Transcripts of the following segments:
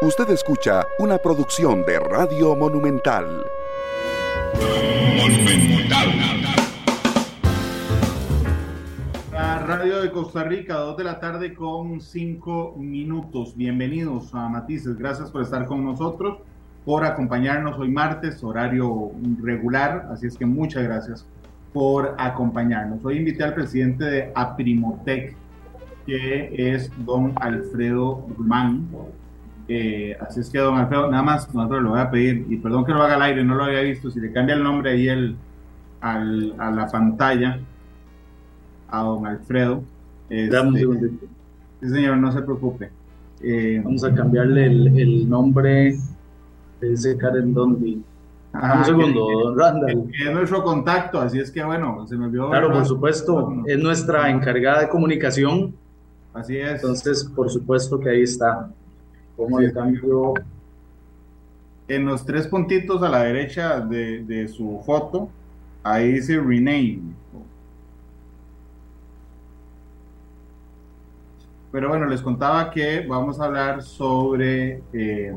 Usted escucha una producción de Radio Monumental. La radio de Costa Rica, 2 de la tarde con 5 minutos. Bienvenidos a Matices. Gracias por estar con nosotros, por acompañarnos hoy martes, horario regular. Así es que muchas gracias por acompañarnos. Hoy invité al presidente de Aprimotec, que es don Alfredo Rumán. Eh, así es que, don Alfredo, nada más, don Alfredo, lo voy a pedir, y perdón que lo haga al aire, no lo había visto, si le cambia el nombre ahí el, al, a la pantalla, a don Alfredo. Dame un Este, segundito. sí, señor, no se preocupe. Eh, Vamos a cambiarle el, el nombre de ese Karen Dondi. un segundo, que- don Randall. es nuestro contacto, así es que, bueno, se me olvidó. Claro, por supuesto, es nuestra encargada de comunicación, Así es. entonces por supuesto que ahí está. Como Sí. le cambio? en los tres puntitos a la derecha de, de su foto, ahí dice rename. Pero bueno, les contaba que vamos a hablar sobre eh,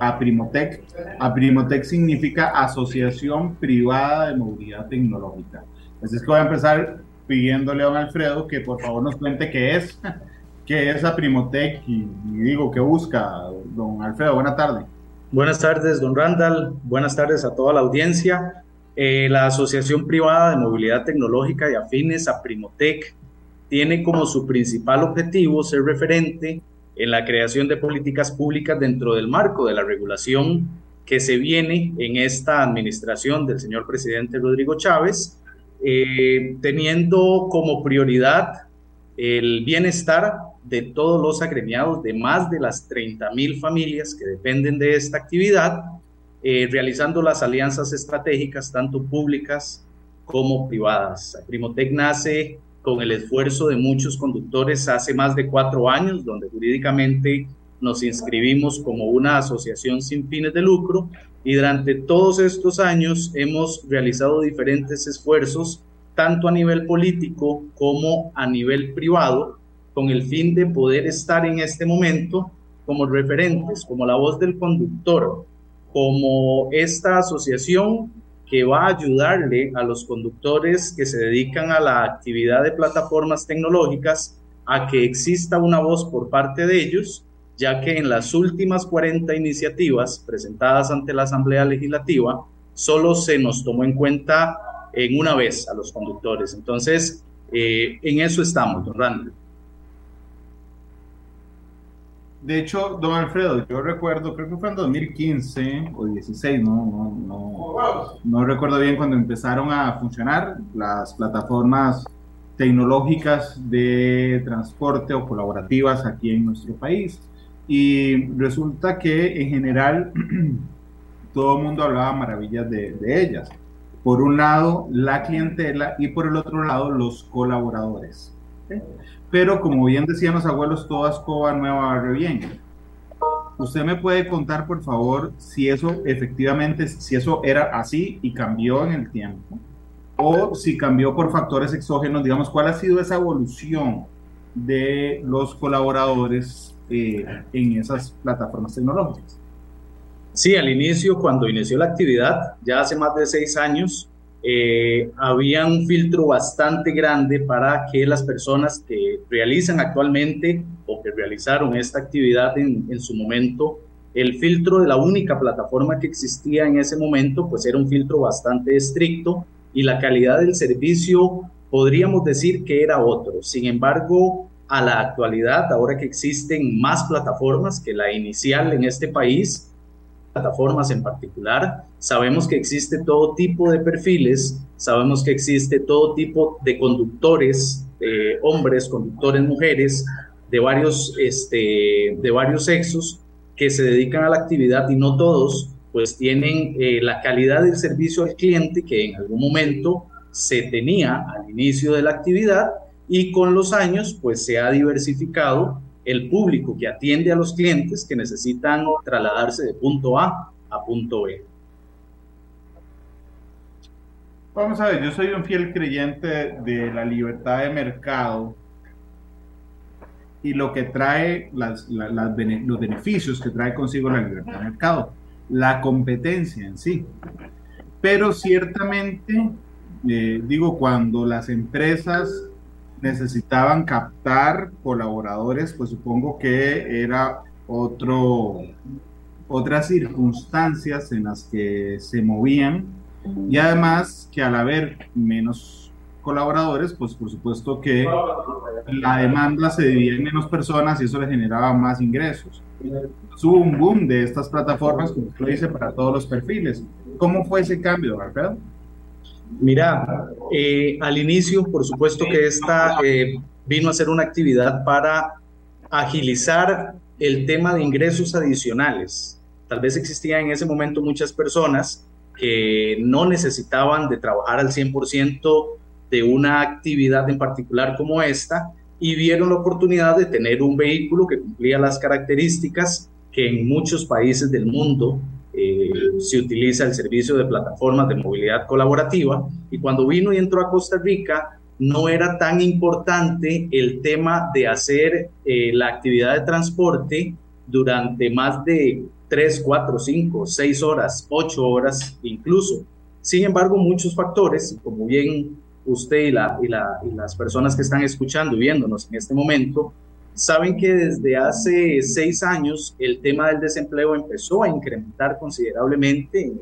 Aprimotec. Aprimotec significa Asociación Privada de Movilidad Tecnológica. Así es que voy a empezar pidiéndole a don Alfredo que por favor nos cuente qué es, qué es Aprimotec y, y digo, qué busca. Don Alfredo, buena tarde. Buenas tardes, don Randall. Buenas tardes a toda la audiencia. Eh, la Asociación Privada de Movilidad Tecnológica y Afines, Aprimotec, tiene como su principal objetivo ser referente en la creación de políticas públicas dentro del marco de la regulación que se viene en esta administración del señor presidente Rodrigo Chávez, eh, teniendo como prioridad el bienestar de todos los agremiados de más de las 30 mil familias que dependen de esta actividad, eh, realizando las alianzas estratégicas, tanto públicas como privadas. Primotec nace con el esfuerzo de muchos conductores hace más de cuatro años, donde jurídicamente nos inscribimos como una asociación sin fines de lucro y durante todos estos años hemos realizado diferentes esfuerzos, tanto a nivel político como a nivel privado, con el fin de poder estar en este momento como referentes, como la voz del conductor, como esta asociación que va a ayudarle a los conductores que se dedican a la actividad de plataformas tecnológicas a que exista una voz por parte de ellos, ya que en las últimas 40 iniciativas presentadas ante la Asamblea Legislativa, solo se nos tomó en cuenta en una vez a los conductores. Entonces, eh, en eso estamos, don Randall. De hecho, don Alfredo, yo recuerdo, creo que fue en 2015 o 16, no, no, no, no recuerdo bien cuando empezaron a funcionar las plataformas tecnológicas de transporte o colaborativas aquí en nuestro país. Y resulta que en general todo el mundo hablaba maravillas de, de ellas. Por un lado, la clientela y por el otro lado, los colaboradores. Pero como bien decían los abuelos, toda escoba nueva barre bien. ¿Usted me puede contar, por favor, si eso efectivamente, si eso era así y cambió en el tiempo? O si cambió por factores exógenos, digamos, ¿cuál ha sido esa evolución de los colaboradores eh, en esas plataformas tecnológicas? Sí, al inicio, cuando inició la actividad, ya hace más de seis años, eh, había un filtro bastante grande para que las personas que realizan actualmente o que realizaron esta actividad en, en, su momento, el filtro de la única plataforma que existía en ese momento, pues era un filtro bastante estricto y la calidad del servicio podríamos decir que era otro. Sin embargo, a la actualidad, ahora que existen más plataformas que la inicial en este país, plataformas en particular. Sabemos que existe todo tipo de perfiles, sabemos que existe todo tipo de conductores, hombres, conductores, mujeres, de varios, este, de varios sexos que se dedican a la actividad y no todos pues tienen eh, la calidad del servicio al cliente que en algún momento se tenía al inicio de la actividad y con los años pues se ha diversificado el público que atiende a los clientes que necesitan trasladarse de punto A a punto B. Vamos a ver, yo soy un fiel creyente de la libertad de mercado y lo que trae las, los beneficios que trae consigo la libertad de mercado, la competencia en sí. Pero ciertamente, eh, digo, cuando las empresas necesitaban captar colaboradores, pues supongo que era otro, otras circunstancias en las que se movían y además que al haber menos colaboradores, pues por supuesto que la demanda se dividía en menos personas y eso le generaba más ingresos. Hubo un boom de estas plataformas, como lo dice, para todos los perfiles. ¿Cómo fue ese cambio, Alfredo? Mira, eh, al inicio, por supuesto que esta eh, vino a ser una actividad para agilizar el tema de ingresos adicionales. Tal vez existían en ese momento muchas personas que no necesitaban de trabajar al 100% de una actividad en particular como esta y vieron la oportunidad de tener un vehículo que cumplía las características que en muchos países del mundo eh, se utiliza el servicio de plataformas de movilidad colaborativa y cuando vino y entró a Costa Rica no era tan importante el tema de hacer eh, la actividad de transporte durante más de 3, 4, 5, 6 horas, 8 horas incluso. Sin embargo, muchos factores, como bien usted y, la, y, la, y las personas que están escuchando y viéndonos en este momento, saben que desde hace seis años el tema del desempleo empezó a incrementar considerablemente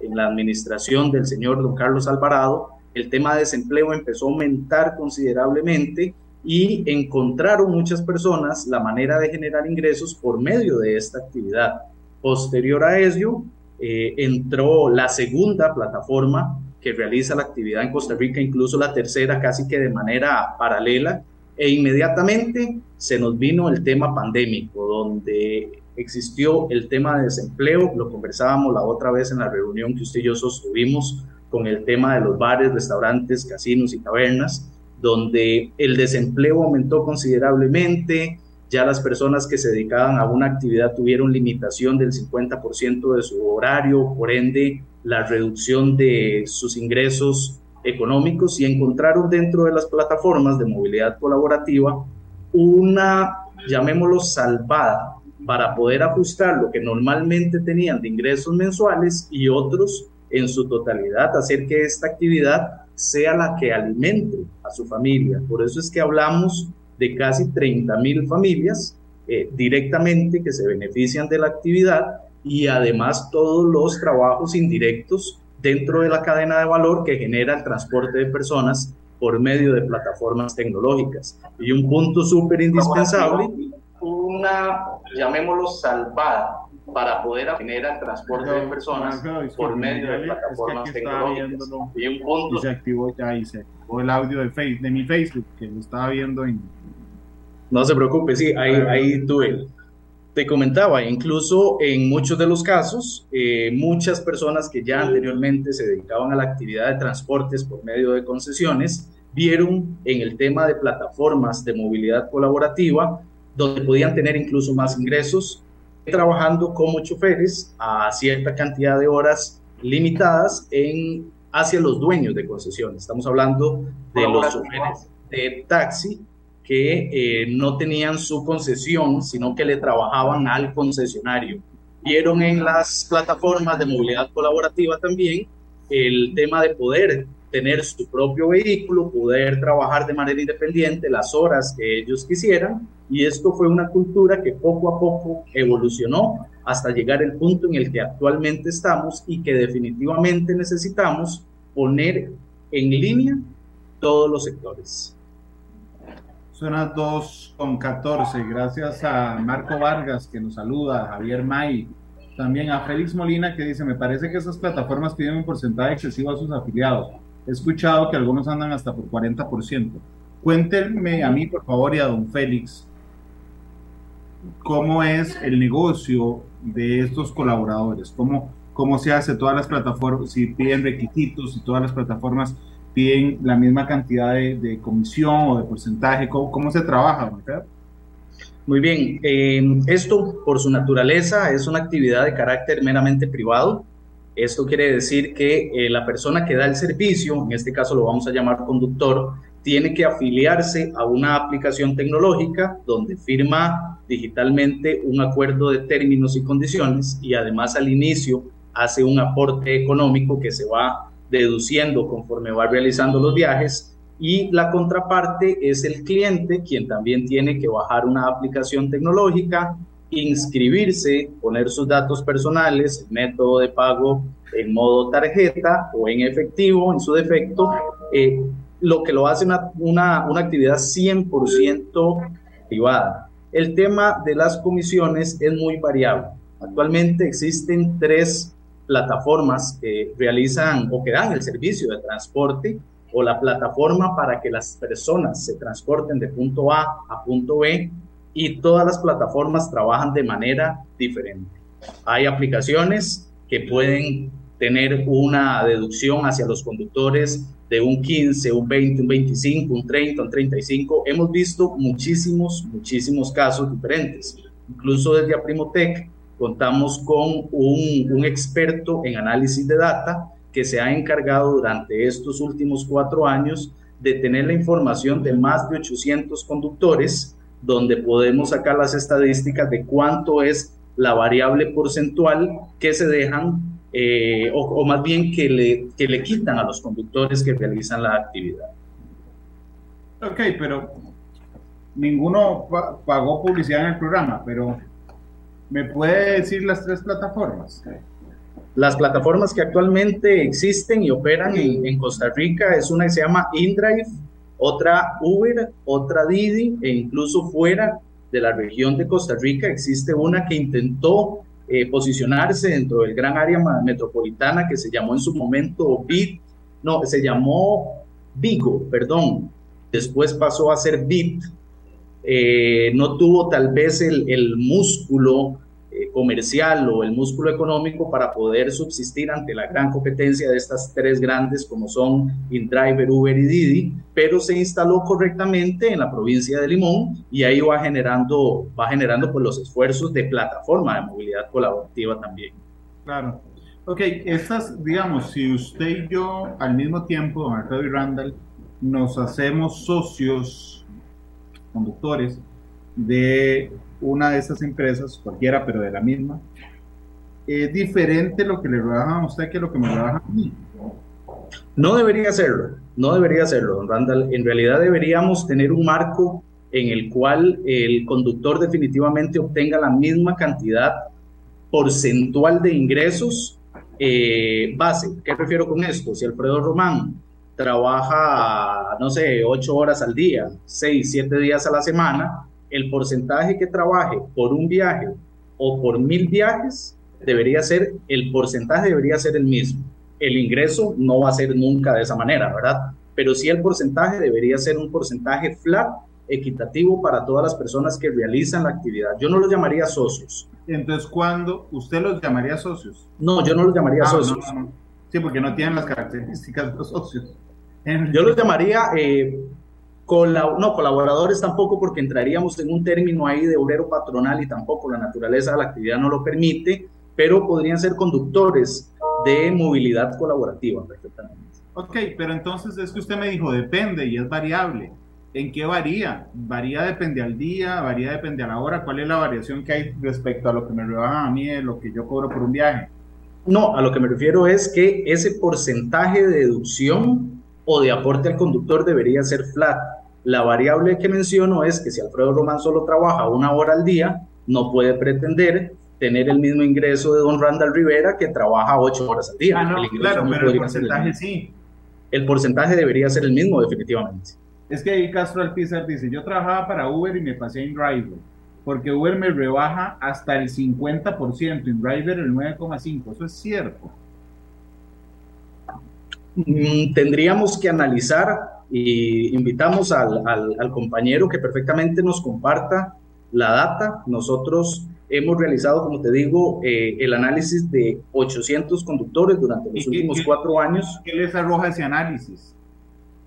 en, la administración del señor don Carlos Alvarado. El tema de desempleo empezó a aumentar considerablemente y encontraron muchas personas la manera de generar ingresos por medio de esta actividad. Posterior a ello, eh, entró la segunda plataforma que realiza la actividad en Costa Rica, incluso la tercera casi que de manera paralela, e inmediatamente se nos vino el tema pandémico, donde existió el tema de desempleo, lo conversábamos la otra vez en la reunión que usted y yo sostuvimos con el tema de los bares, restaurantes, casinos y tabernas, donde el desempleo aumentó considerablemente, ya las personas que se dedicaban a una actividad tuvieron limitación del 50% de su horario, por ende la reducción de sus ingresos económicos y encontraron dentro de las plataformas de movilidad colaborativa una, llamémoslo, salvada para poder ajustar lo que normalmente tenían de ingresos mensuales y otros en su totalidad, hacer que esta actividad sea la que alimente a su familia. Por eso es que hablamos de casi 30 mil familias eh, directamente que se benefician de la actividad y además todos los trabajos indirectos dentro de la cadena de valor que genera el transporte de personas por medio de plataformas tecnológicas. Y un punto súper indispensable, una, llamémoslo, salvada para poder generar el transporte de personas por medio de plataformas tecnológicas. Y un punto... Y se activó ya y se activó el audio de, Facebook, de mi Facebook, que lo estaba viendo en no se preocupe, sí, ahí, ahí tuve. Te comentaba, incluso en muchos de los casos, eh, muchas personas que ya anteriormente se dedicaban a la actividad de transportes por medio de concesiones, vieron en el tema de plataformas de movilidad colaborativa, donde podían tener incluso más ingresos, trabajando como choferes a cierta cantidad de horas limitadas en, hacia los dueños de concesiones. Estamos hablando de los choferes de taxi que eh, no tenían su concesión, sino que le trabajaban al concesionario. Vieron en las plataformas de movilidad colaborativa también el tema de poder tener su propio vehículo, poder trabajar de manera independiente las horas que ellos quisieran, y esto fue una cultura que poco a poco evolucionó hasta llegar al punto en el que actualmente estamos y que definitivamente necesitamos poner en línea todos los sectores. Son las 2 con 14. Gracias a Marco Vargas que nos saluda, Javier May, también a Félix Molina que dice, me parece que esas plataformas piden un porcentaje excesivo a sus afiliados. He escuchado que algunos andan hasta por 40%. Cuéntenme a mí, por favor, y a don Félix, cómo es el negocio de estos colaboradores, cómo, cómo se hace todas las plataformas, si piden requisitos, y todas las plataformas piden la misma cantidad de, comisión o de porcentaje? ¿Cómo, cómo se trabaja, Muy bien, eh, esto por su naturaleza es una actividad de carácter meramente privado. Esto quiere decir que eh, la persona que da el servicio, en este caso lo vamos a llamar conductor, tiene que afiliarse a una aplicación tecnológica donde firma digitalmente un acuerdo de términos y condiciones y además al inicio hace un aporte económico que se va deduciendo conforme va realizando los viajes y la contraparte es el cliente quien también tiene que bajar una aplicación tecnológica, inscribirse, poner sus datos personales, método de pago en modo tarjeta o en efectivo en su defecto, eh, lo que lo hace una, una, una actividad 100% privada. El tema de las comisiones es muy variable. Actualmente existen tres plataformas que realizan o que dan el servicio de transporte o la plataforma para que las personas se transporten de punto A a punto B y todas las plataformas trabajan de manera diferente. Hay aplicaciones que pueden tener una deducción hacia los conductores de un 15, un 20, un 25, un 30, un 35. Hemos visto muchísimos, muchísimos casos diferentes. Incluso desde Aprimotec contamos con un, experto en análisis de data que se ha encargado durante estos últimos cuatro años de tener la información de más de 800 conductores, donde podemos sacar las estadísticas de cuánto es la variable porcentual que se dejan eh, o, más bien que le, que le quitan a los conductores que realizan la actividad. Ok, pero ninguno pagó publicidad en el programa, pero ¿me puede decir las tres plataformas? Las plataformas que actualmente existen y operan en, Costa Rica es una que se llama InDrive, otra Uber, otra Didi e incluso fuera de la región de Costa Rica existe una que intentó eh, posicionarse dentro del gran área metropolitana que se llamó en su momento BIT, no, se llamó Vigo, perdón, después pasó a ser BIT, eh, no tuvo tal vez el, el músculo eh, comercial o el músculo económico para poder subsistir ante la gran competencia de estas tres grandes como son InDriver, Uber y Didi, pero se instaló correctamente en la provincia de Limón y ahí va generando, va generando pues, los esfuerzos de plataforma de movilidad colaborativa también. Claro. Ok, estas, digamos, si usted y yo al mismo tiempo, Alfredo y Randall, nos hacemos socios, conductores, de una de esas empresas, cualquiera, pero de la misma, es diferente lo que le rebajan a usted que lo que me rebajan a mí. No debería serlo, no debería serlo, don Randall. En realidad deberíamos tener un marco en el cual el conductor definitivamente obtenga la misma cantidad porcentual de ingresos eh, base. ¿Qué refiero con esto? Si Alfredo Román trabaja, no sé, ocho horas al día, seis, siete días a la semana, el porcentaje que trabaje por un viaje o por mil viajes debería ser, el porcentaje debería ser el mismo. El ingreso no va a ser nunca de esa manera, ¿verdad? Pero sí el porcentaje debería ser un porcentaje flat, equitativo para todas las personas que realizan la actividad. Yo no los llamaría socios. Entonces, ¿cuándo usted los llamaría socios? No, yo no los llamaría ah, socios. Sí, porque no tienen las características de los socios. Yo los llamaría eh, no, colaboradores tampoco porque entraríamos en un término ahí de obrero patronal y tampoco la naturaleza de la actividad no lo permite, pero podrían ser conductores de movilidad colaborativa perfectamente. Ok, pero entonces es que usted me dijo depende y es variable. ¿En qué varía? ¿Varía depende al día? ¿Varía depende a la hora? ¿Cuál es la variación que hay respecto a lo que me rebajan a mí de lo que yo cobro por un viaje? No, a lo que me refiero es que ese porcentaje de deducción o de aporte al conductor debería ser flat. La variable que menciono es que si Alfredo Román solo trabaja una hora al día, no puede pretender tener el mismo ingreso de don Randall Rivera que trabaja ocho horas al día. Ah, no, claro, pero el porcentaje sí. El porcentaje debería ser el mismo, definitivamente. Es que ahí Castro Alpizar dice, yo trabajaba para Uber y me pasé en Driver, porque Uber me rebaja hasta el 50%, en Driver el 9,5%. Eso es cierto. Mm, tendríamos que analizar y invitamos al, al, compañero que perfectamente nos comparta la data. Nosotros hemos realizado, como te digo, eh, el análisis de 800 conductores durante los últimos cuatro años. ¿Qué les arroja ese análisis?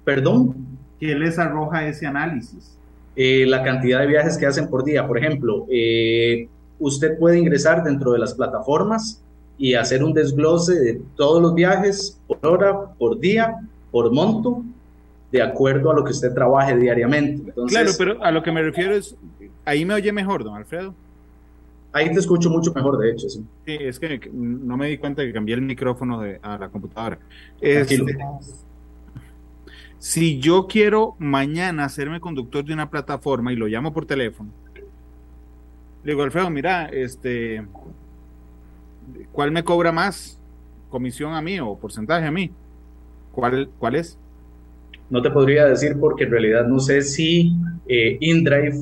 ¿Perdón? ¿Qué les arroja ese análisis? Eh, la cantidad de viajes que hacen por día. Por ejemplo, eh, usted puede ingresar dentro de las plataformas y hacer un desglose de todos los viajes por hora, por día, por monto de acuerdo a lo que usted trabaje diariamente. claro, pero a lo que me refiero es, ahí me oye mejor, don Alfredo. Ahí te escucho mucho mejor, de hecho, sí. Sí, es que no me di cuenta que cambié el micrófono de, a la computadora. Este, si yo quiero mañana hacerme conductor de una plataforma y lo llamo por teléfono, le digo, Alfredo, mira, este, ¿cuál me cobra más? ¿Comisión a mí o porcentaje a mí? ¿Cuál, cuál es? No te podría decir porque en realidad no sé si eh, InDrive,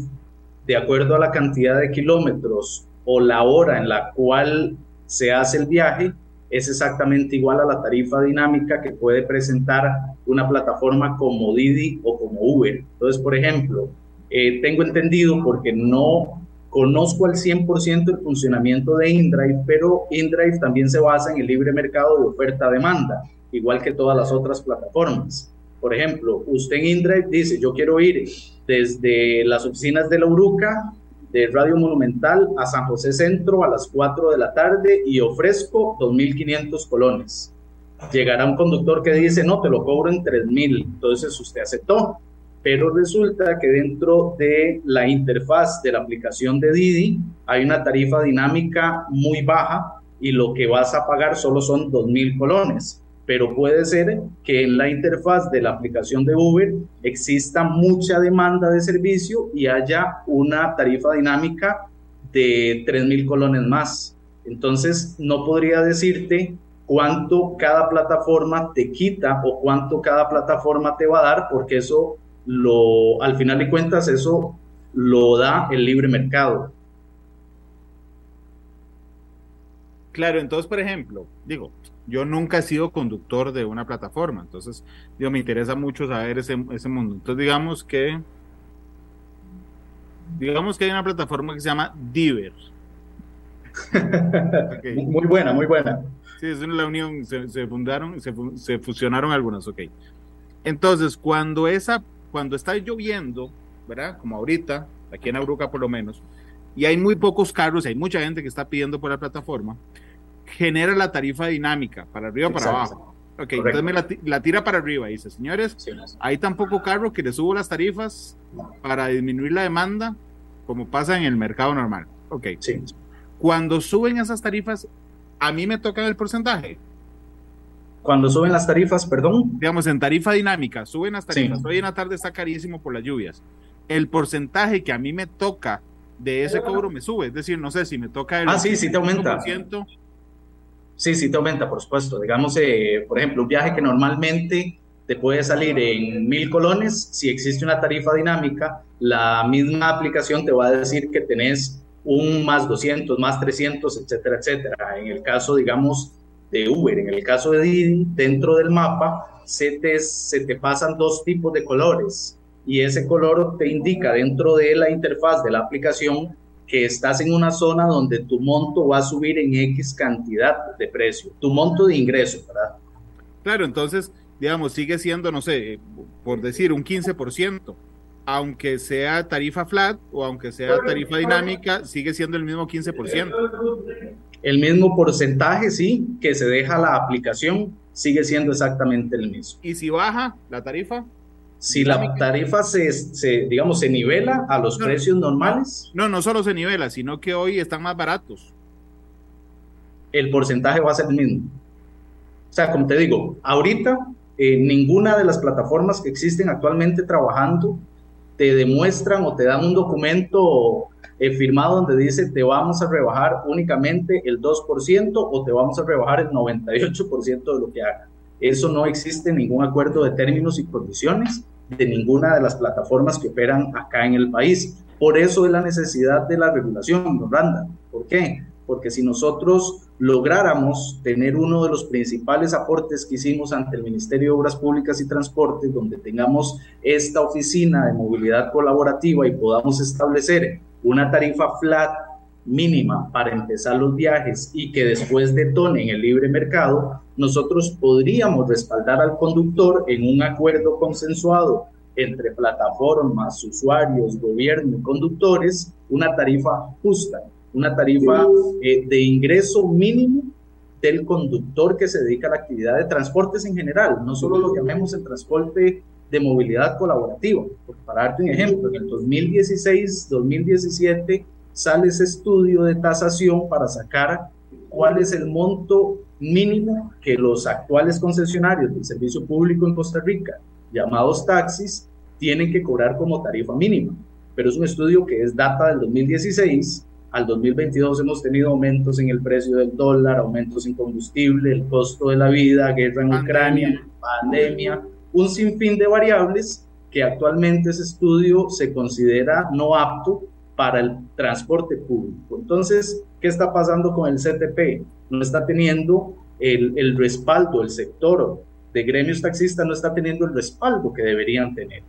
de acuerdo a la cantidad de kilómetros o la hora en la cual se hace el viaje, es exactamente igual a la tarifa dinámica que puede presentar una plataforma como Didi o como Uber. Entonces, por ejemplo, eh, tengo entendido, porque no conozco al 100% el funcionamiento de InDrive, pero InDrive también se basa en el libre mercado de oferta-demanda, igual que todas las otras plataformas. Por ejemplo, usted en InDrive dice, yo quiero ir desde las oficinas de la Uruca de Radio Monumental a San José Centro a las 4 de la tarde y ofrezco 2.500 colones. Llegará un conductor que dice, no, te lo cobro en 3.000. Entonces usted aceptó. Pero resulta que dentro de la interfaz de la aplicación de Didi hay una tarifa dinámica muy baja y lo que vas a pagar solo son 2.000 colones pero puede ser que en la interfaz de la aplicación de Uber exista mucha demanda de servicio y haya una tarifa dinámica de 3.000 colones más. Entonces, no podría decirte cuánto cada plataforma te quita o cuánto cada plataforma te va a dar, porque eso lo, al final de cuentas, eso lo da el libre mercado. Claro, entonces, por ejemplo, digo, yo nunca he sido conductor de una plataforma, entonces, digo, me interesa mucho saber ese, ese mundo. Entonces, digamos que, digamos que hay una plataforma que se llama Diver. Muy buena, muy buena. Sí, es una la unión, se, fundaron, se, se, fusionaron algunas, ok. Entonces, cuando esa, cuando está lloviendo, ¿verdad? Como ahorita, aquí en Auruca por lo menos, y hay muy pocos carros, hay mucha gente que está pidiendo por la plataforma, genera la tarifa dinámica, para arriba o para abajo. Ok, entonces me la, tira para arriba y dice, señores, hay tan poco carro que le subo las tarifas para disminuir la demanda, como pasa en el mercado normal. Ok. Sí. Cuando suben esas tarifas, a mí me toca el porcentaje. Cuando suben las tarifas, perdón. Digamos, en tarifa dinámica, suben las tarifas. Hoy en la tarde está carísimo por las lluvias. El porcentaje que a mí me toca de ese cobro me sube. Es decir, no sé si me toca el. Ah, sí, sí te aumenta. Sí, sí te aumenta, por supuesto. Digamos, eh, por ejemplo, un viaje que normalmente te puede salir en mil colones, si existe una tarifa dinámica, la misma aplicación te va a decir que tenés un más 200, más 300, etcétera, etcétera. En el caso, digamos, de Uber, en el caso de Didi, dentro del mapa se te, se te pasan dos tipos de colores. Y ese color te indica dentro de la interfaz de la aplicación que estás en una zona donde tu monto va a subir en X cantidad de precio, tu monto de ingreso, ¿verdad? Claro, entonces, digamos, sigue siendo, no sé, por decir, un 15%, aunque sea tarifa flat o aunque sea tarifa dinámica, sigue siendo el mismo 15%. El mismo porcentaje, sí, que se deja la aplicación, sigue siendo exactamente el mismo. ¿Y si baja la tarifa? Si la tarifa se, se, digamos, se nivela a los precios normales. No, no solo se nivela, sino que hoy están más baratos. El porcentaje va a ser el mismo. O sea, como te digo, ahorita eh, ninguna de las plataformas que existen actualmente trabajando te demuestran o te dan un documento eh, firmado donde dice te vamos a rebajar únicamente el 2% o te vamos a rebajar el 98% de lo que haga. Eso no existe ningún acuerdo de términos y condiciones de ninguna de las plataformas que operan acá en el país. Por eso es la necesidad de la regulación, Randa. ¿Por qué? Porque si nosotros lográramos tener uno de los principales aportes que hicimos ante el Ministerio de Obras Públicas y Transportes, donde tengamos esta oficina de movilidad colaborativa y podamos establecer una tarifa flat mínima para empezar los viajes y que después detone en el libre mercado, nosotros podríamos respaldar al conductor en un acuerdo consensuado entre plataformas, usuarios, gobierno y conductores, una tarifa justa, una tarifa eh, de ingreso mínimo del conductor que se dedica a la actividad de transportes en general, no solo lo llamemos el transporte de movilidad colaborativa. para darte un ejemplo, en el 2016-2017 sale ese estudio de tasación para sacar cuál es el monto mínimo que los actuales concesionarios del servicio público en Costa Rica, llamados taxis, tienen que cobrar como tarifa mínima. Pero es un estudio que es data del 2016. Al 2022 hemos tenido aumentos en el precio del dólar, aumentos en combustible, el costo de la vida, guerra en Ucrania, pandemia, un sinfín de variables que actualmente ese estudio se considera no apto para el transporte público. Entonces, ¿qué está pasando con el CTP? No está teniendo el, el respaldo, el sector de gremios taxistas no está teniendo el respaldo que deberían tener.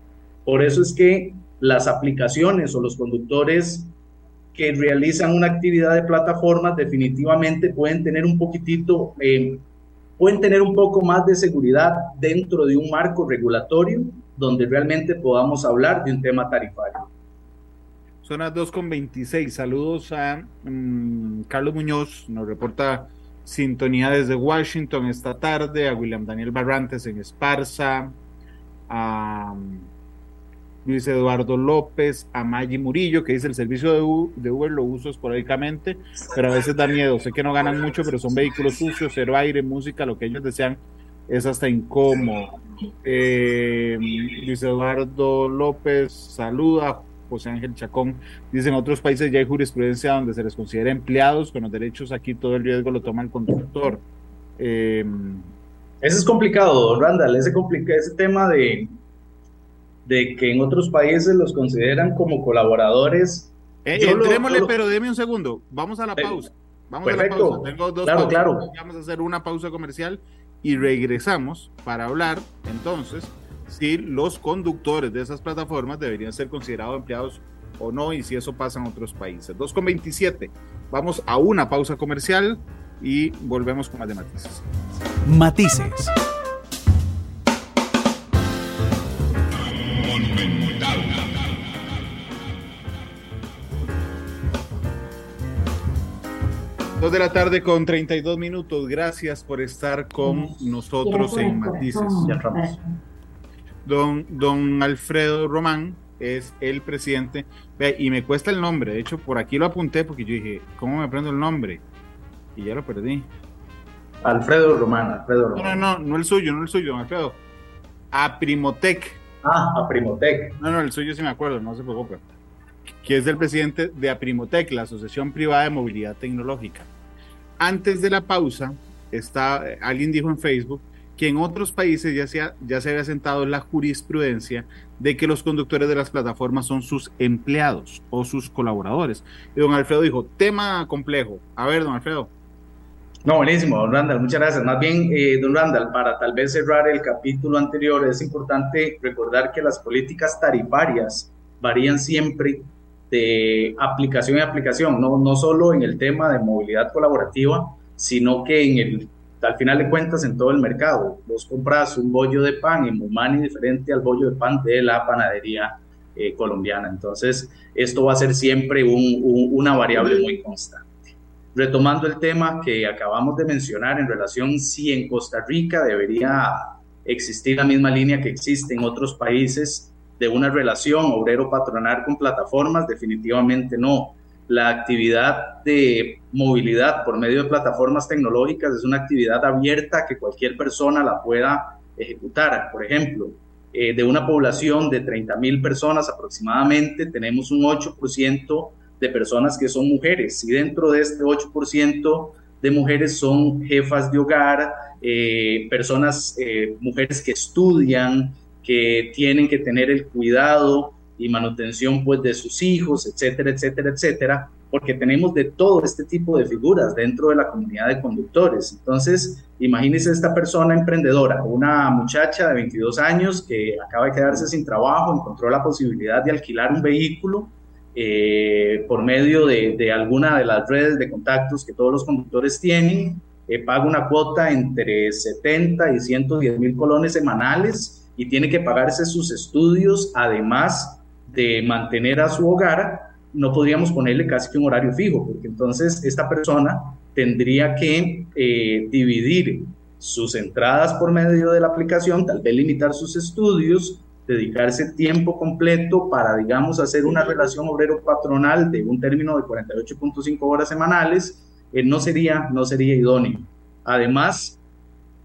Por eso es que las aplicaciones o los conductores que realizan una actividad de plataformas definitivamente pueden tener un poquitito, eh, pueden tener un poco más de seguridad dentro de un marco regulatorio donde realmente podamos hablar de un tema tarifario. Son las 2.26. Saludos a mm, Carlos Muñoz, nos reporta sintonía desde Washington esta tarde, a William Daniel Barrantes en Esparza, a mm, Luis Eduardo López, a Maggi Murillo, que dice el servicio de, Uber lo uso esporádicamente, pero a veces da miedo. Sé que no ganan mucho, pero son vehículos sucios, cero aire, música, lo que ellos desean es hasta incómodo. Eh, Luis Eduardo López saluda, José Ángel Chacón. Dice, en otros países ya hay jurisprudencia donde se les considera empleados con los derechos, aquí todo el riesgo lo toma el conductor. Eh, Eso es complicado, Randall, ese, ese tema de, de que en otros países los consideran como colaboradores. Eh, entrémosle, pero deme un segundo, vamos a la pausa. Vamos a la pausa. Tengo dos claro, Claro. Vamos a hacer una pausa comercial y regresamos para hablar entonces si los conductores de esas plataformas deberían ser considerados empleados o no y si eso pasa en otros países. 2,27. Vamos a una pausa comercial y volvemos con más de matices. Matices. Dos de la tarde con 32 minutos. Gracias por estar con nosotros en Matices. Ya entramos don, don Alfredo Román es el presidente, y me cuesta el nombre, de hecho por aquí lo apunté porque yo dije, ¿cómo me aprendo el nombre? Y ya lo perdí. Alfredo Román, Alfredo Román. No, no, no, no el suyo, no el suyo, don Alfredo. Aprimotec. Ah, Aprimotec. No, no, el suyo sí me acuerdo, no se preocupe. Que es el presidente de Aprimotec, la Asociación Privada de Movilidad Tecnológica. Antes de la pausa, está, alguien dijo en Facebook que en otros países ya se, ya se había sentado la jurisprudencia de que los conductores de las plataformas son sus empleados o sus colaboradores. Y don Alfredo dijo, tema complejo. A ver, don Alfredo. No, buenísimo, don Randall, muchas gracias. Más bien, eh, don Randall, para tal vez cerrar el capítulo anterior, es importante recordar que las políticas tarifarias varían siempre de aplicación a aplicación, no, no solo en el tema de movilidad colaborativa, sino que en el al final de cuentas en todo el mercado. Vos compras un bollo de pan en Mumani diferente al bollo de pan de la panadería eh, colombiana. Entonces, esto va a ser siempre una variable muy constante. Retomando el tema que acabamos de mencionar en relación si en Costa Rica debería existir la misma línea que existe en otros países de una relación obrero-patronal con plataformas, definitivamente no la actividad de movilidad por medio de plataformas tecnológicas es una actividad abierta que cualquier persona la pueda ejecutar. Por ejemplo, eh, de una población de 30 mil personas aproximadamente, tenemos un 8% de personas que son mujeres y dentro de este 8% de mujeres son jefas de hogar, eh, personas, eh, mujeres que estudian, que tienen que tener el cuidado y manutención pues de sus hijos, etcétera, etcétera, etcétera, porque tenemos de todo este tipo de figuras dentro de la comunidad de conductores. Entonces, imagínese esta persona emprendedora, una muchacha de 22 años que acaba de quedarse sin trabajo, encontró la posibilidad de alquilar un vehículo eh, por medio de, alguna de las redes de contactos que todos los conductores tienen, eh, paga una cuota entre 70 y 110 mil colones semanales y tiene que pagarse sus estudios, además de mantener a su hogar, no podríamos ponerle casi que un horario fijo, porque entonces esta persona tendría que eh, dividir sus entradas por medio de la aplicación, tal vez limitar sus estudios dedicarse tiempo completo para, digamos, hacer una relación obrero-patronal de un término de 48.5 horas semanales, eh, no, sería, no sería idóneo. Además,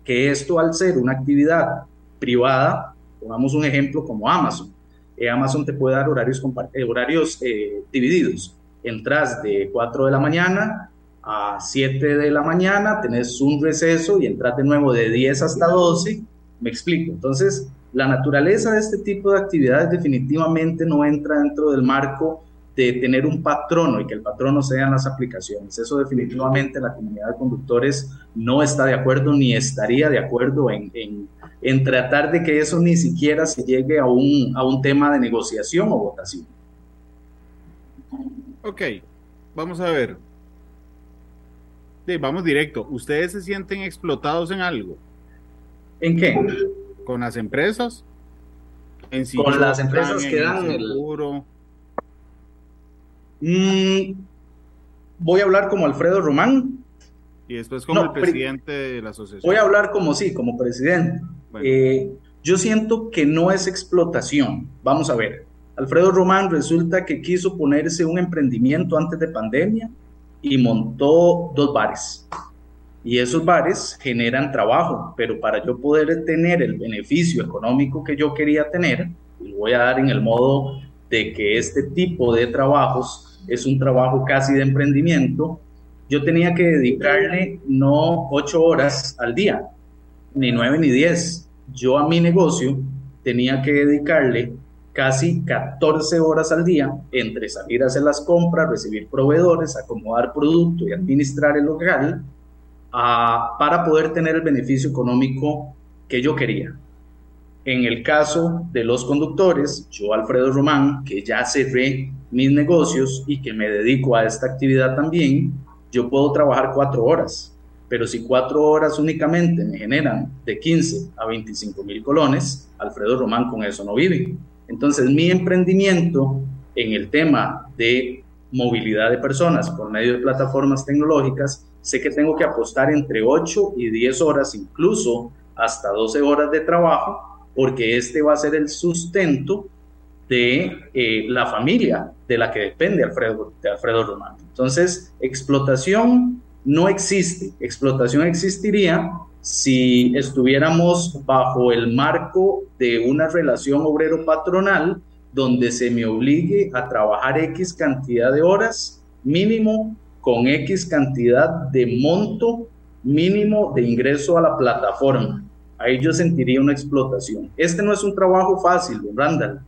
que esto al ser una actividad privada, pongamos un ejemplo como Amazon, eh, Amazon te puede dar horarios, eh, horarios divididos. Entras de 4 de la mañana a 7 de la mañana, tenés un receso y entras de nuevo de 10 hasta 12, me explico. Entonces, la naturaleza de este tipo de actividades definitivamente no entra dentro del marco de tener un patrono y que el patrono sean las aplicaciones. Eso definitivamente la comunidad de conductores no está de acuerdo ni estaría de acuerdo en, en, tratar de que eso ni siquiera se llegue a un, a un tema de negociación o votación. Ok, vamos a ver. Sí, vamos directo. ¿Ustedes se sienten explotados en algo? ¿En qué? Con las empresas. En con las empresas que dan el seguro. Mm, voy a hablar como Alfredo Román. Y después como el presidente de la asociación. Voy a hablar como sí, como presidente. Eh, yo siento que no es explotación. Vamos a ver. Alfredo Román resulta que quiso ponerse un emprendimiento antes de pandemia y montó dos bares y esos bares generan trabajo, pero para yo poder tener el beneficio económico que yo quería tener, y lo voy a dar en el modo de que este tipo de trabajos es un trabajo casi de emprendimiento, yo tenía que dedicarle no ocho horas al día, ni nueve ni diez. Yo a mi negocio tenía que dedicarle casi 14 horas al día entre salir a hacer las compras, recibir proveedores, acomodar producto y administrar el local para poder tener el beneficio económico que yo quería. En el caso de los conductores, yo Alfredo Román, que ya cerré mis negocios y que me dedico a esta actividad también, yo puedo trabajar cuatro horas, pero si cuatro horas únicamente me generan de 15 a 25 mil colones, Alfredo Román con eso no vive. Entonces mi emprendimiento en el tema de movilidad de personas por medio de plataformas tecnológicas sé que tengo que apostar entre 8 y 10 horas, incluso hasta 12 horas de trabajo, porque este va a ser el sustento de eh, la familia de la que depende Alfredo, de Alfredo Román. Entonces, explotación no existe. Explotación existiría si estuviéramos bajo el marco de una relación obrero-patronal donde se me obligue a trabajar X cantidad de horas mínimo con X cantidad de monto mínimo de ingreso a la plataforma. Ahí yo sentiría una explotación. Este no es un trabajo fácil, Randall.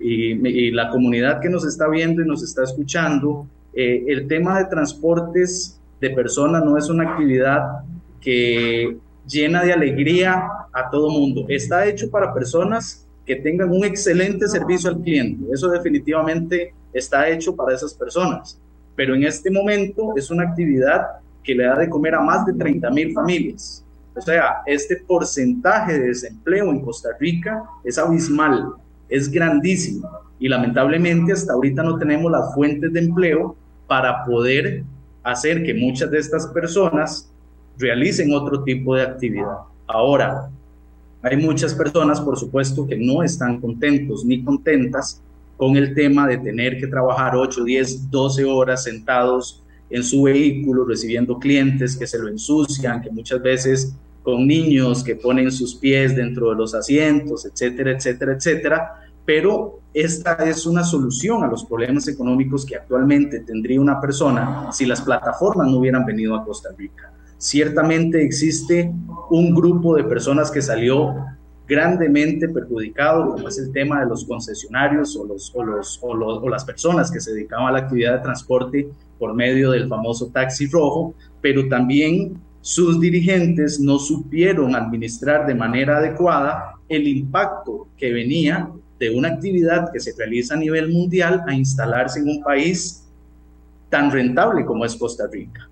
Y, la comunidad que nos está viendo y nos está escuchando, eh, el tema de transportes de personas no es una actividad que llena de alegría a todo mundo. Está hecho para personas que tengan un excelente servicio al cliente. Eso definitivamente está hecho para esas personas pero en este momento es una actividad que le da de comer a más de 30 mil familias. O sea, este porcentaje de desempleo en Costa Rica es abismal, es grandísimo y lamentablemente hasta ahorita no tenemos las fuentes de empleo para poder hacer que muchas de estas personas realicen otro tipo de actividad. Ahora, hay muchas personas, por supuesto, que no están contentos ni contentas con el tema de tener que trabajar 8, 10, 12 horas sentados en su vehículo recibiendo clientes que se lo ensucian, que muchas veces con niños que ponen sus pies dentro de los asientos, etcétera, etcétera, etcétera. Pero esta es una solución a los problemas económicos que actualmente tendría una persona si las plataformas no hubieran venido a Costa Rica. Ciertamente existe un grupo de personas que salió grandemente perjudicado, como es el tema de los concesionarios o, los, o, los, o, las personas que se dedicaban a la actividad de transporte por medio del famoso taxi rojo, pero también sus dirigentes no supieron administrar de manera adecuada el impacto que venía de una actividad que se realiza a nivel mundial a instalarse en un país tan rentable como es Costa Rica.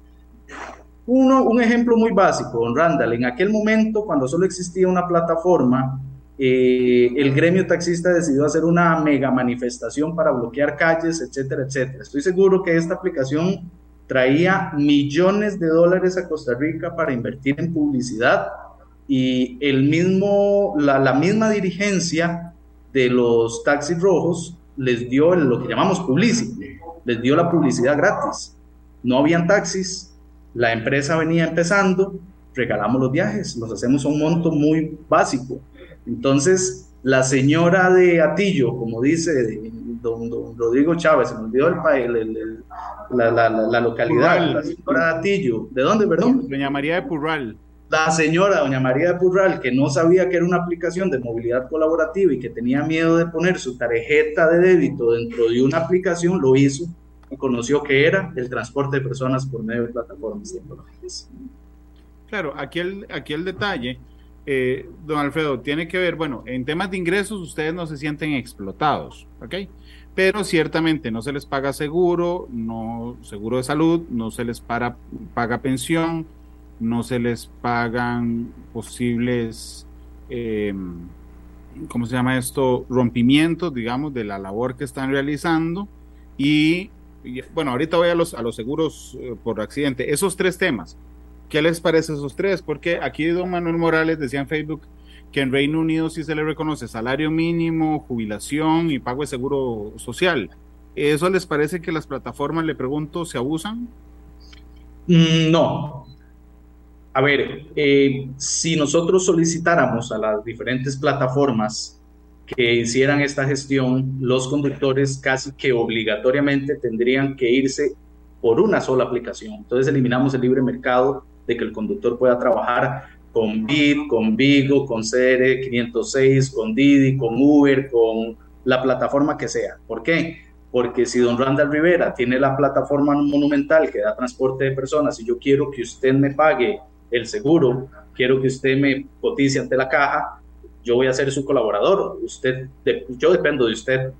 Uno, un ejemplo muy básico, don Randall, en aquel momento, cuando solo existía una plataforma, eh, el gremio taxista decidió hacer una mega manifestación para bloquear calles, etcétera, etcétera. Estoy seguro que esta aplicación traía millones de dólares a Costa Rica para invertir en publicidad y el mismo, la, la misma dirigencia de los taxis rojos les dio lo que llamamos publicidad, les dio la publicidad gratis. No habían taxis, la empresa venía empezando, regalamos los viajes, los hacemos a un monto muy básico. Entonces, la señora de Atillo, como dice don, Rodrigo Chávez, se me olvidó el, la, la, la, localidad, la señora de Atillo, ¿de dónde, perdón? Doña María de Purral la señora doña María de Purral, que no sabía que era una aplicación de movilidad colaborativa y que tenía miedo de poner su tarjeta de débito dentro de una aplicación, lo hizo conoció que era el transporte de personas por medio de plataformas tecnológicas. Claro, aquí el, aquí el detalle, eh, don Alfredo, tiene que ver, bueno, en temas de ingresos ustedes no se sienten explotados, ¿ok? Pero ciertamente no se les paga seguro, no seguro de salud, no se les para, paga pensión, no se les pagan posibles, eh, ¿cómo se llama esto? Rompimientos, digamos, de la labor que están realizando. Y, bueno, ahorita voy a los, a los seguros eh, por accidente. Esos tres temas, ¿qué les parece esos tres? Porque aquí don Manuel Morales decía en Facebook que en Reino Unido sí se le reconoce salario mínimo, jubilación y pago de seguro social. ¿Eso les parece que las plataformas, le pregunto, se abusan? Mm, no, a ver, eh, si nosotros solicitáramos a las diferentes plataformas que hicieran esta gestión, los conductores casi que obligatoriamente tendrían que irse por una sola aplicación. Entonces eliminamos el libre mercado de que el conductor pueda trabajar con Bit, con Vigo, con CR 506, con Didi, con Uber, con la plataforma que sea. ¿Por qué? Porque si don Randall Rivera tiene la plataforma monumental que da transporte de personas y yo quiero que usted me pague el seguro, quiero que usted me cotice ante la caja, yo voy a ser su colaborador, usted, yo dependo de usted,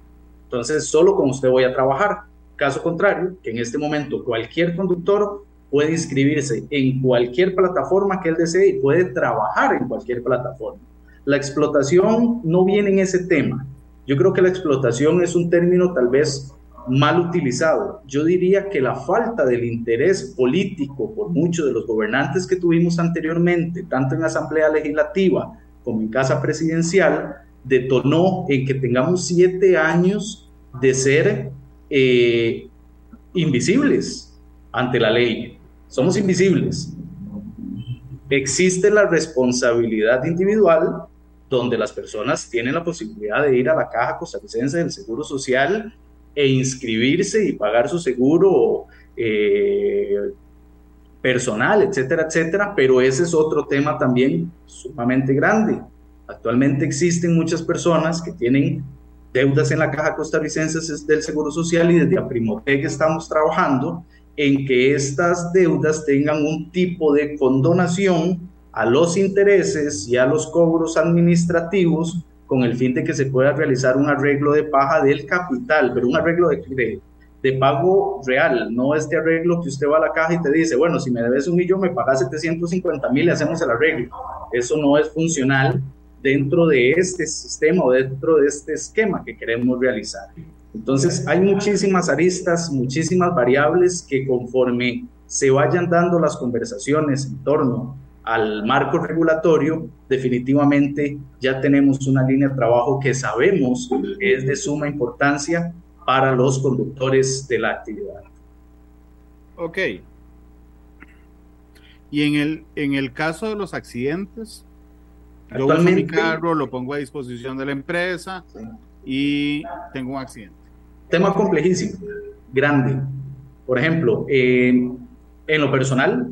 entonces solo con usted voy a trabajar. Caso contrario, que en este momento cualquier conductor puede inscribirse en cualquier plataforma que él desee y puede trabajar en cualquier plataforma. La explotación no viene en ese tema. Yo creo que la explotación es un término tal vez mal utilizado. Yo diría que la falta del interés político por muchos de los gobernantes que tuvimos anteriormente, tanto en Asamblea Legislativa como en Casa Presidencial, detonó en que tengamos siete años de ser eh, invisibles ante la ley. Somos invisibles. Existe la responsabilidad individual donde las personas tienen la posibilidad de ir a la caja costarricense del Seguro Social e inscribirse y pagar su seguro eh, personal, etcétera, etcétera, pero ese es otro tema también sumamente grande. Actualmente existen muchas personas que tienen deudas en la caja costarricense del Seguro Social y desde Aprimotec estamos trabajando en que estas deudas tengan un tipo de condonación a los intereses y a los cobros administrativos con el fin de que se pueda realizar un arreglo de paja del capital, pero un arreglo de, de, pago real, no este arreglo que usted va a la caja y te dice, bueno, si me debes un millón, me pagas 750 mil y hacemos el arreglo. Eso no es funcional dentro de este sistema o dentro de este esquema que queremos realizar. Entonces, hay muchísimas aristas, muchísimas variables que conforme se vayan dando las conversaciones en torno al marco regulatorio, definitivamente ya tenemos una línea de trabajo que sabemos que es de suma importancia para los conductores de la actividad. Ok. Y en el, en el caso de los accidentes, yo uso mi carro, lo pongo a disposición de la empresa y tengo un accidente. Tema complejísimo, grande. Por ejemplo, en lo personal,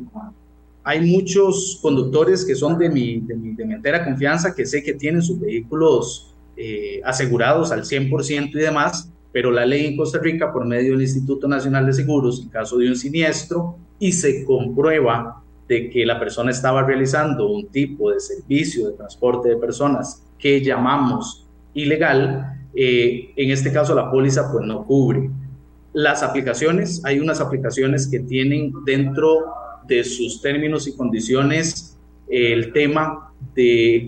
hay muchos conductores que son de mi, de mi, de mi entera confianza, que sé que tienen sus vehículos eh, asegurados al 100% y demás, pero la ley en Costa Rica, por medio del Instituto Nacional de Seguros, en caso de un siniestro, y se comprueba de que la persona estaba realizando un tipo de servicio de transporte de personas que llamamos ilegal, eh, en este caso la póliza pues no cubre. Las aplicaciones, hay unas aplicaciones que tienen dentro de sus términos y condiciones el tema de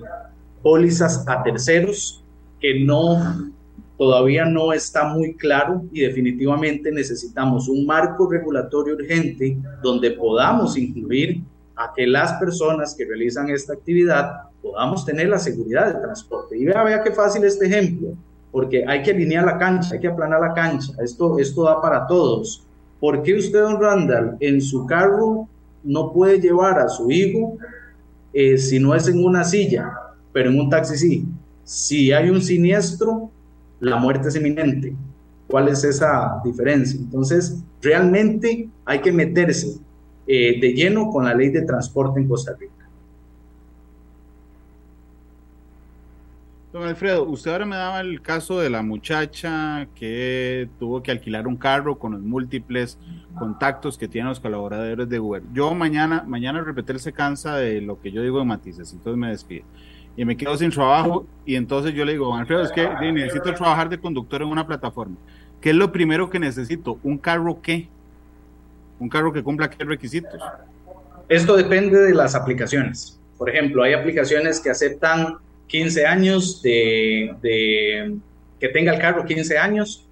pólizas a terceros, que no todavía no está muy claro y definitivamente necesitamos un marco regulatorio urgente donde podamos incluir a que las personas que realizan esta actividad podamos tener la seguridad de transporte. Y vea, vea qué fácil este ejemplo. porque hay que alinear la cancha, hay que aplanar la cancha, esto, esto da para todos. ¿Por qué usted, don Randall, en su carro no puede llevar a su hijo eh, si no es en una silla, pero en un taxi sí? Si hay un siniestro, la muerte es inminente. ¿Cuál es esa diferencia? Entonces, realmente hay que meterse eh, de lleno con la ley de transporte en Costa Rica. Don Alfredo, usted ahora me daba el caso de la muchacha que tuvo que alquilar un carro con los múltiples contactos que tienen los colaboradores de Uber. Yo mañana, mañana repetir se cansa de lo que yo digo en matices, entonces me despide. Y me quedo sin trabajo y entonces yo le digo, Alfredo, es que necesito trabajar de conductor en una plataforma. ¿Qué es lo primero que necesito? ¿Un carro qué? ¿Un carro que cumpla qué requisitos? Esto depende de las aplicaciones. Por ejemplo, hay aplicaciones que aceptan 15 años de, que tenga el carro 15 años,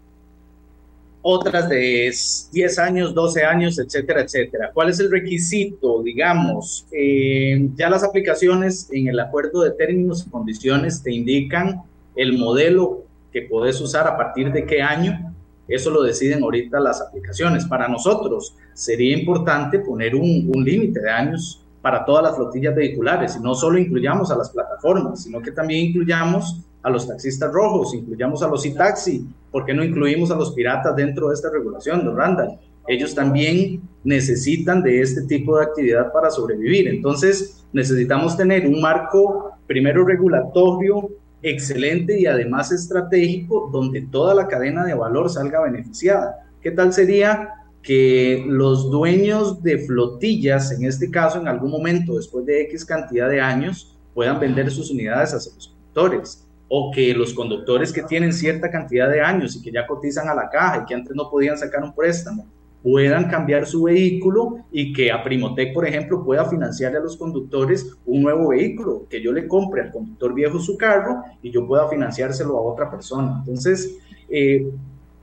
otras de 10 años, 12 años, etcétera, etcétera. ¿Cuál es el requisito? Digamos, eh, ya las aplicaciones en el acuerdo de términos y condiciones te indican el modelo que puedes usar a partir de qué año. Eso lo deciden ahorita las aplicaciones. Para nosotros sería importante poner un, un límite de años para todas las flotillas vehiculares y no solo incluyamos a las plataformas, sino que también incluyamos a los taxistas rojos, incluyamos a los e-taxi, ¿por qué no incluimos a los piratas dentro de esta regulación, don Randall? Ellos también necesitan de este tipo de actividad para sobrevivir. Entonces, necesitamos tener un marco, primero regulatorio, excelente y además estratégico, donde toda la cadena de valor salga beneficiada. ¿Qué tal sería que los dueños de flotillas, en este caso, en algún momento, después de X cantidad de años, puedan vender sus unidades a los conductores. O que los conductores que tienen cierta cantidad de años y que ya cotizan a la caja y que antes no podían sacar un préstamo, puedan cambiar su vehículo y que a Primotec, por ejemplo, pueda financiarle a los conductores un nuevo vehículo, que yo le compre al conductor viejo su carro y yo pueda financiárselo a otra persona. Entonces, eh,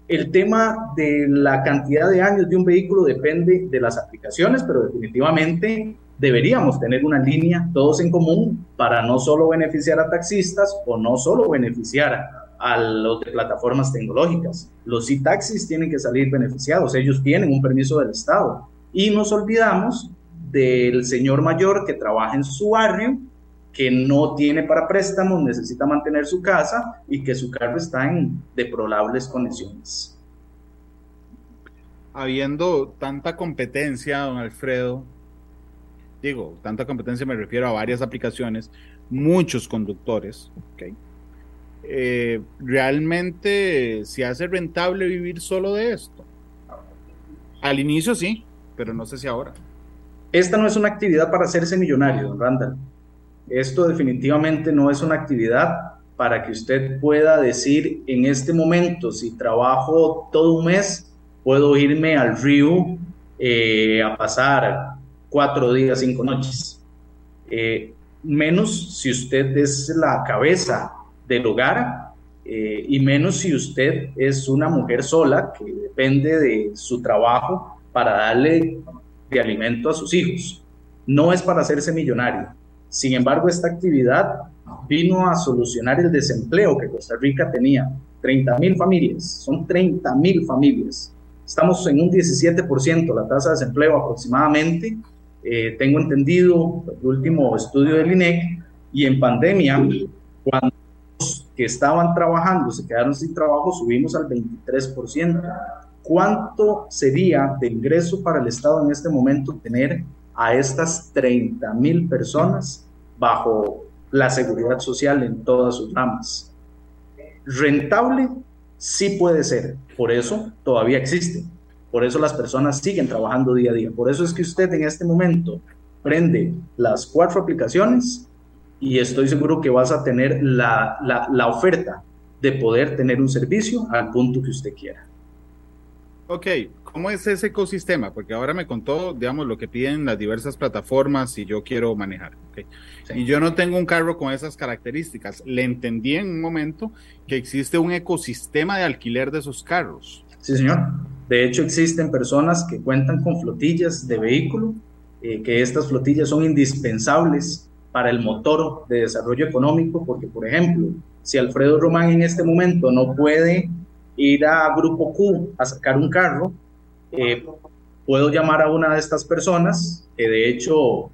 el tema de la cantidad de años de un vehículo depende de las aplicaciones, pero definitivamente deberíamos tener una línea todos en común para no solo beneficiar a taxistas o no solo beneficiar a los de plataformas tecnológicas. Los e-taxis tienen que salir beneficiados, ellos tienen un permiso del Estado. Y nos olvidamos del señor mayor que trabaja en su barrio, que no tiene para préstamos, necesita mantener su casa y que su carro está en deplorables condiciones. Habiendo tanta competencia, don Alfredo, digo, tanta competencia me refiero a varias aplicaciones, muchos conductores. Eh, ¿realmente se hace rentable vivir solo de esto? Al inicio sí, pero no sé si ahora. Esta no es una actividad para hacerse millonario, don Randall. Esto definitivamente no es una actividad para que usted pueda decir en este momento, si trabajo todo un mes, puedo irme al río eh, a pasar cuatro días, cinco noches. Eh, menos si usted es la cabeza del hogar eh, y menos si usted es una mujer sola que depende de su trabajo para darle de alimento a sus hijos. No es para hacerse millonario sin embargo, esta actividad vino a solucionar el desempleo que Costa Rica tenía. 30 mil familias, son 30 mil familias. Estamos en un 17% la tasa de desempleo aproximadamente. Eh, tengo entendido el último estudio del INEC y en pandemia, cuando los que estaban trabajando se quedaron sin trabajo, subimos al 23%. ¿Cuánto sería de ingreso para el Estado en este momento tener a estas 30 mil personas bajo la seguridad social en todas sus ramas. Rentable sí puede ser, por eso todavía existe, por eso las personas siguen trabajando día a día, por eso es que usted en este momento prende las cuatro aplicaciones y estoy seguro que vas a tener la, la, la oferta de poder tener un servicio al punto que usted quiera. Ok, ¿cómo es ese ecosistema? Porque ahora me contó, digamos, lo que piden las diversas plataformas y yo quiero manejar. Y yo no tengo un carro con esas características. Le entendí en un momento que existe un ecosistema de alquiler de esos carros. Sí, señor. De hecho, existen personas que cuentan con flotillas de vehículo, eh, que estas flotillas son indispensables para el motor de desarrollo económico, porque, por ejemplo, si Alfredo Román en este momento no puede ir a Grupo Q a sacar un carro, eh, puedo llamar a una de estas personas, que de hecho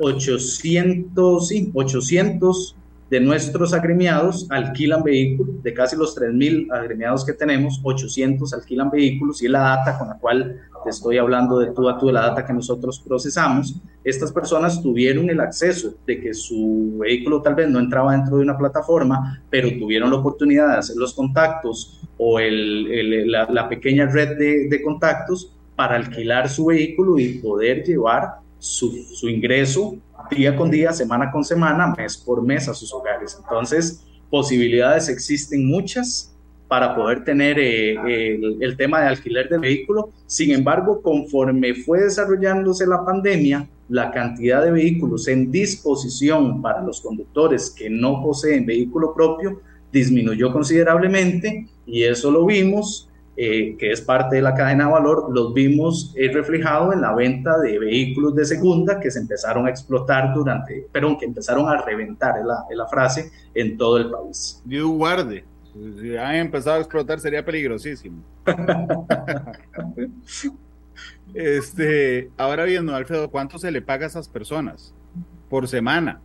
800, sí, 800 de nuestros agremiados alquilan vehículos, de casi los 3.000 agremiados que tenemos, 800 alquilan vehículos y es la data con la cual te estoy hablando de tú a tú, de la data que nosotros procesamos. Estas personas tuvieron el acceso de que su vehículo tal vez no entraba dentro de una plataforma, pero tuvieron la oportunidad de hacer los contactos o el, la, pequeña red de, contactos para alquilar su vehículo y poder llevar su ingreso día con día, semana con semana, mes por mes a sus hogares. Entonces, posibilidades existen muchas para poder tener eh, el, tema de alquiler de vehículo. Sin embargo, conforme fue desarrollándose la pandemia, la cantidad de vehículos en disposición para los conductores que no poseen vehículo propio disminuyó considerablemente y eso lo vimos eh, que es parte de la cadena de valor, los vimos eh, reflejado en la venta de vehículos de segunda que se empezaron a explotar durante, perdón, que empezaron a reventar, es la, la frase, en todo el país. Dios guarde, si han empezado a explotar sería peligrosísimo. este, ahora viendo, Alfredo, ¿cuánto se le paga a esas personas por semana?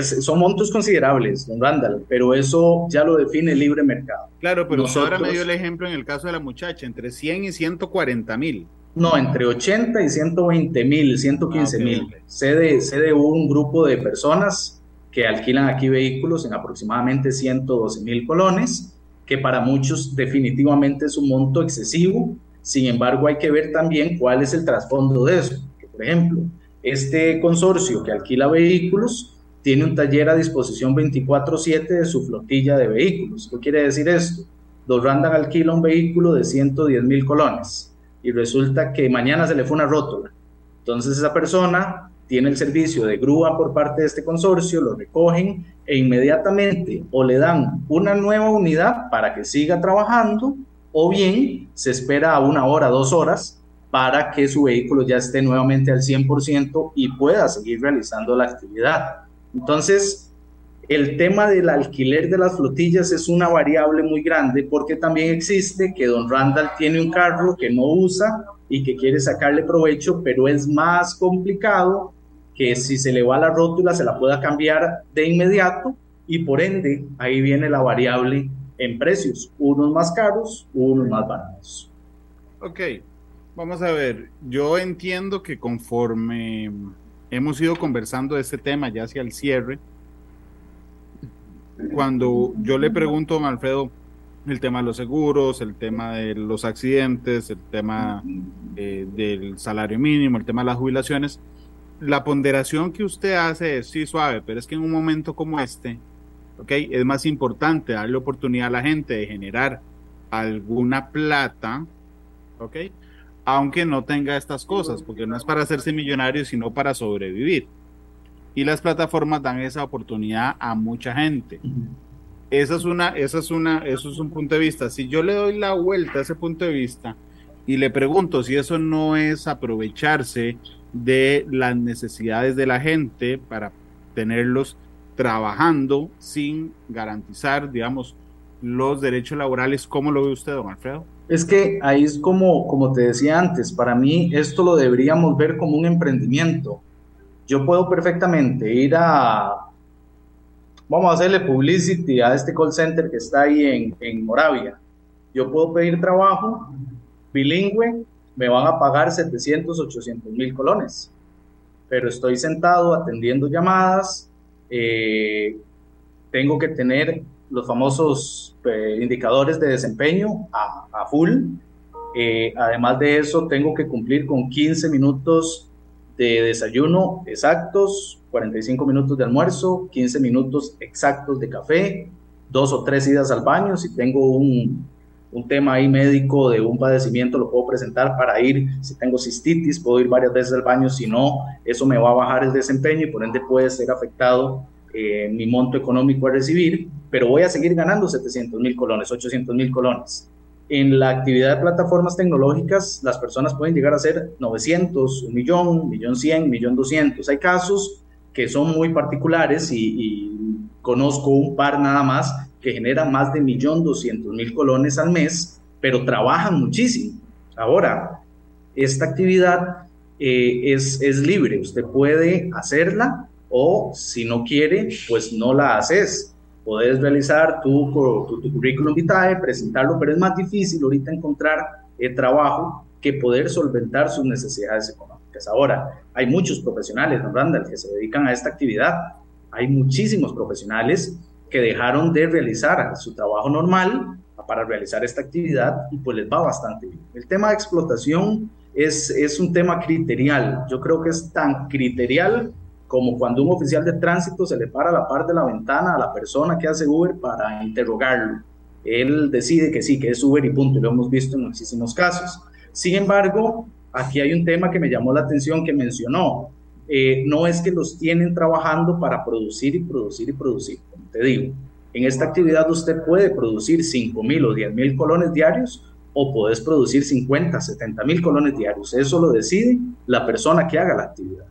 Son montos considerables, don Randall, pero eso ya lo define el libre mercado. Claro, pero ahora me dio el ejemplo en el caso de la muchacha, entre 100 y 140 mil. No, entre 80 y 120 mil, 115 ah, mil. Sé, de, un grupo de personas que alquilan aquí vehículos en aproximadamente 112 mil colones, que para muchos definitivamente es un monto excesivo. Sin embargo, hay que ver también cuál es el trasfondo de eso. por ejemplo, este consorcio que alquila vehículos tiene un taller a disposición 24/7 de su flotilla de vehículos. ¿Qué quiere decir esto? Dos Randall alquila un vehículo de 110 mil colones y resulta que mañana se le fue una rótula. Entonces esa persona tiene el servicio de grúa por parte de este consorcio, lo recogen e inmediatamente o le dan una nueva unidad para que siga trabajando o bien se espera una hora, dos horas para que su vehículo ya esté nuevamente al 100% y pueda seguir realizando la actividad. Entonces, el tema del alquiler de las flotillas es una variable muy grande porque también existe que don Randall tiene un carro que no usa y que quiere sacarle provecho, pero es más complicado que si se le va la rótula se la pueda cambiar de inmediato y por ende ahí viene la variable en precios, unos más caros, unos más baratos. Ok, vamos a ver, yo entiendo que conforme hemos ido conversando de este tema ya hacia el cierre. Cuando yo le pregunto a Alfredo el tema de los seguros, el tema de los accidentes, el tema eh, del salario mínimo, el tema de las jubilaciones, la ponderación que usted hace es sí suave, pero es que en un momento como este, okay, es más importante darle oportunidad a la gente de generar alguna plata, ¿ok? Aunque no tenga estas cosas, porque no es para hacerse millonario, sino para sobrevivir. Y las plataformas dan esa oportunidad a mucha gente. Esa es una, esa es una, eso es un punto de vista. Si yo le doy la vuelta a ese punto de vista y le pregunto si eso no es aprovecharse de las necesidades de la gente para tenerlos trabajando sin garantizar, digamos, los derechos laborales, ¿cómo lo ve usted, don Alfredo? Es que ahí es como, como te decía antes, para mí esto lo deberíamos ver como un emprendimiento. Yo puedo perfectamente ir a, vamos a hacerle publicity a este call center que está ahí en, en Moravia. Yo puedo pedir trabajo bilingüe, me van a pagar 700, 800 mil colones, pero estoy sentado atendiendo llamadas, eh, tengo que tener los famosos eh, indicadores de desempeño a, full. Eh, además de eso, tengo que cumplir con 15 minutos de desayuno exactos, 45 minutos de almuerzo, 15 minutos exactos de café, dos o tres idas al baño. Si tengo un, un tema ahí médico de un padecimiento, lo puedo presentar para ir. Si tengo cistitis, puedo ir varias veces al baño. Si no, eso me va a bajar el desempeño y por ende puede ser afectado eh, mi monto económico a recibir, pero voy a seguir ganando 700 mil colones, 800 mil colones. En la actividad de plataformas tecnológicas, las personas pueden llegar a ser 900, un millón, millón 100, millón 200. Hay casos que son muy particulares y, conozco un par nada más que generan más de 1.200.000 colones al mes, pero trabajan muchísimo. Ahora, esta actividad eh, es, es libre, usted puede hacerla o si no quiere, pues no la haces. Puedes realizar tu, tu, currículum vitae, presentarlo, pero es más difícil ahorita encontrar eh, trabajo que poder solventar sus necesidades económicas. Ahora, hay muchos profesionales, ¿no, Randall, que se dedican a esta actividad. Hay muchísimos profesionales que dejaron de realizar su trabajo normal para realizar esta actividad y pues les va bastante bien. El tema de explotación es, es un tema criterial. Yo creo que es tan criterial como cuando un oficial de tránsito se le para la parte de la ventana a la persona que hace Uber para interrogarlo. Él decide que sí, que es Uber y punto, lo hemos visto en muchísimos casos. Sin embargo, aquí hay un tema que me llamó la atención que mencionó. Eh, no es que los tienen trabajando para producir y producir y producir, como te digo. En esta actividad usted puede producir 5 mil o 10 mil colones diarios o puedes producir 50, 70 mil colones diarios. Eso lo decide la persona que haga la actividad.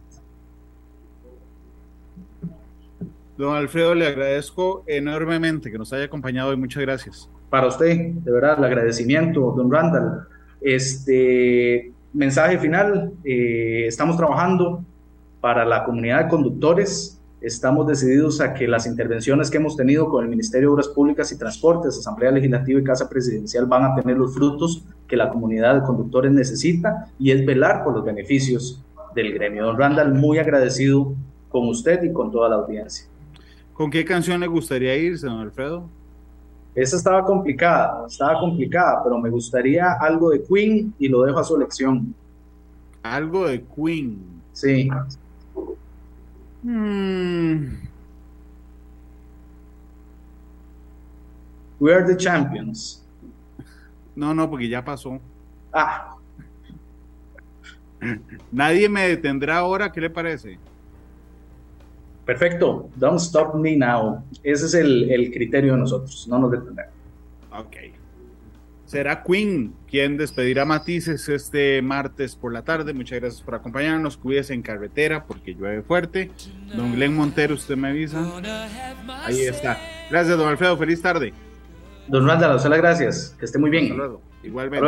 Don Alfredo, le agradezco enormemente que nos haya acompañado y muchas gracias. Para usted, de verdad, el agradecimiento, don Randall. Este mensaje final, eh, estamos trabajando para la comunidad de conductores, estamos decididos a que las intervenciones que hemos tenido con el Ministerio de Obras Públicas y Transportes, Asamblea Legislativa y Casa Presidencial van a tener los frutos que la comunidad de conductores necesita y es velar por los beneficios del gremio. Don Randall, muy agradecido con usted y con toda la audiencia. ¿Con qué canción le gustaría irse, don Alfredo? Esa estaba complicada, estaba complicada, pero me gustaría algo de Queen y lo dejo a su elección. Algo de Queen. Sí. Hmm. We are the champions. No, no, porque ya pasó. Ah. Nadie me detendrá ahora, ¿qué le parece? Perfecto, don't stop me now. Ese es el, criterio de nosotros, no nos detendremos. Ok. Será Queen quien despedirá Matices este martes por la tarde. Muchas gracias por acompañarnos. Cuídese en carretera porque llueve fuerte. Don Glenn Montero, usted me avisa. Ahí está. Gracias, don Alfredo. Feliz tarde. Don Randall, las gracias. Que esté muy bien. Igualmente.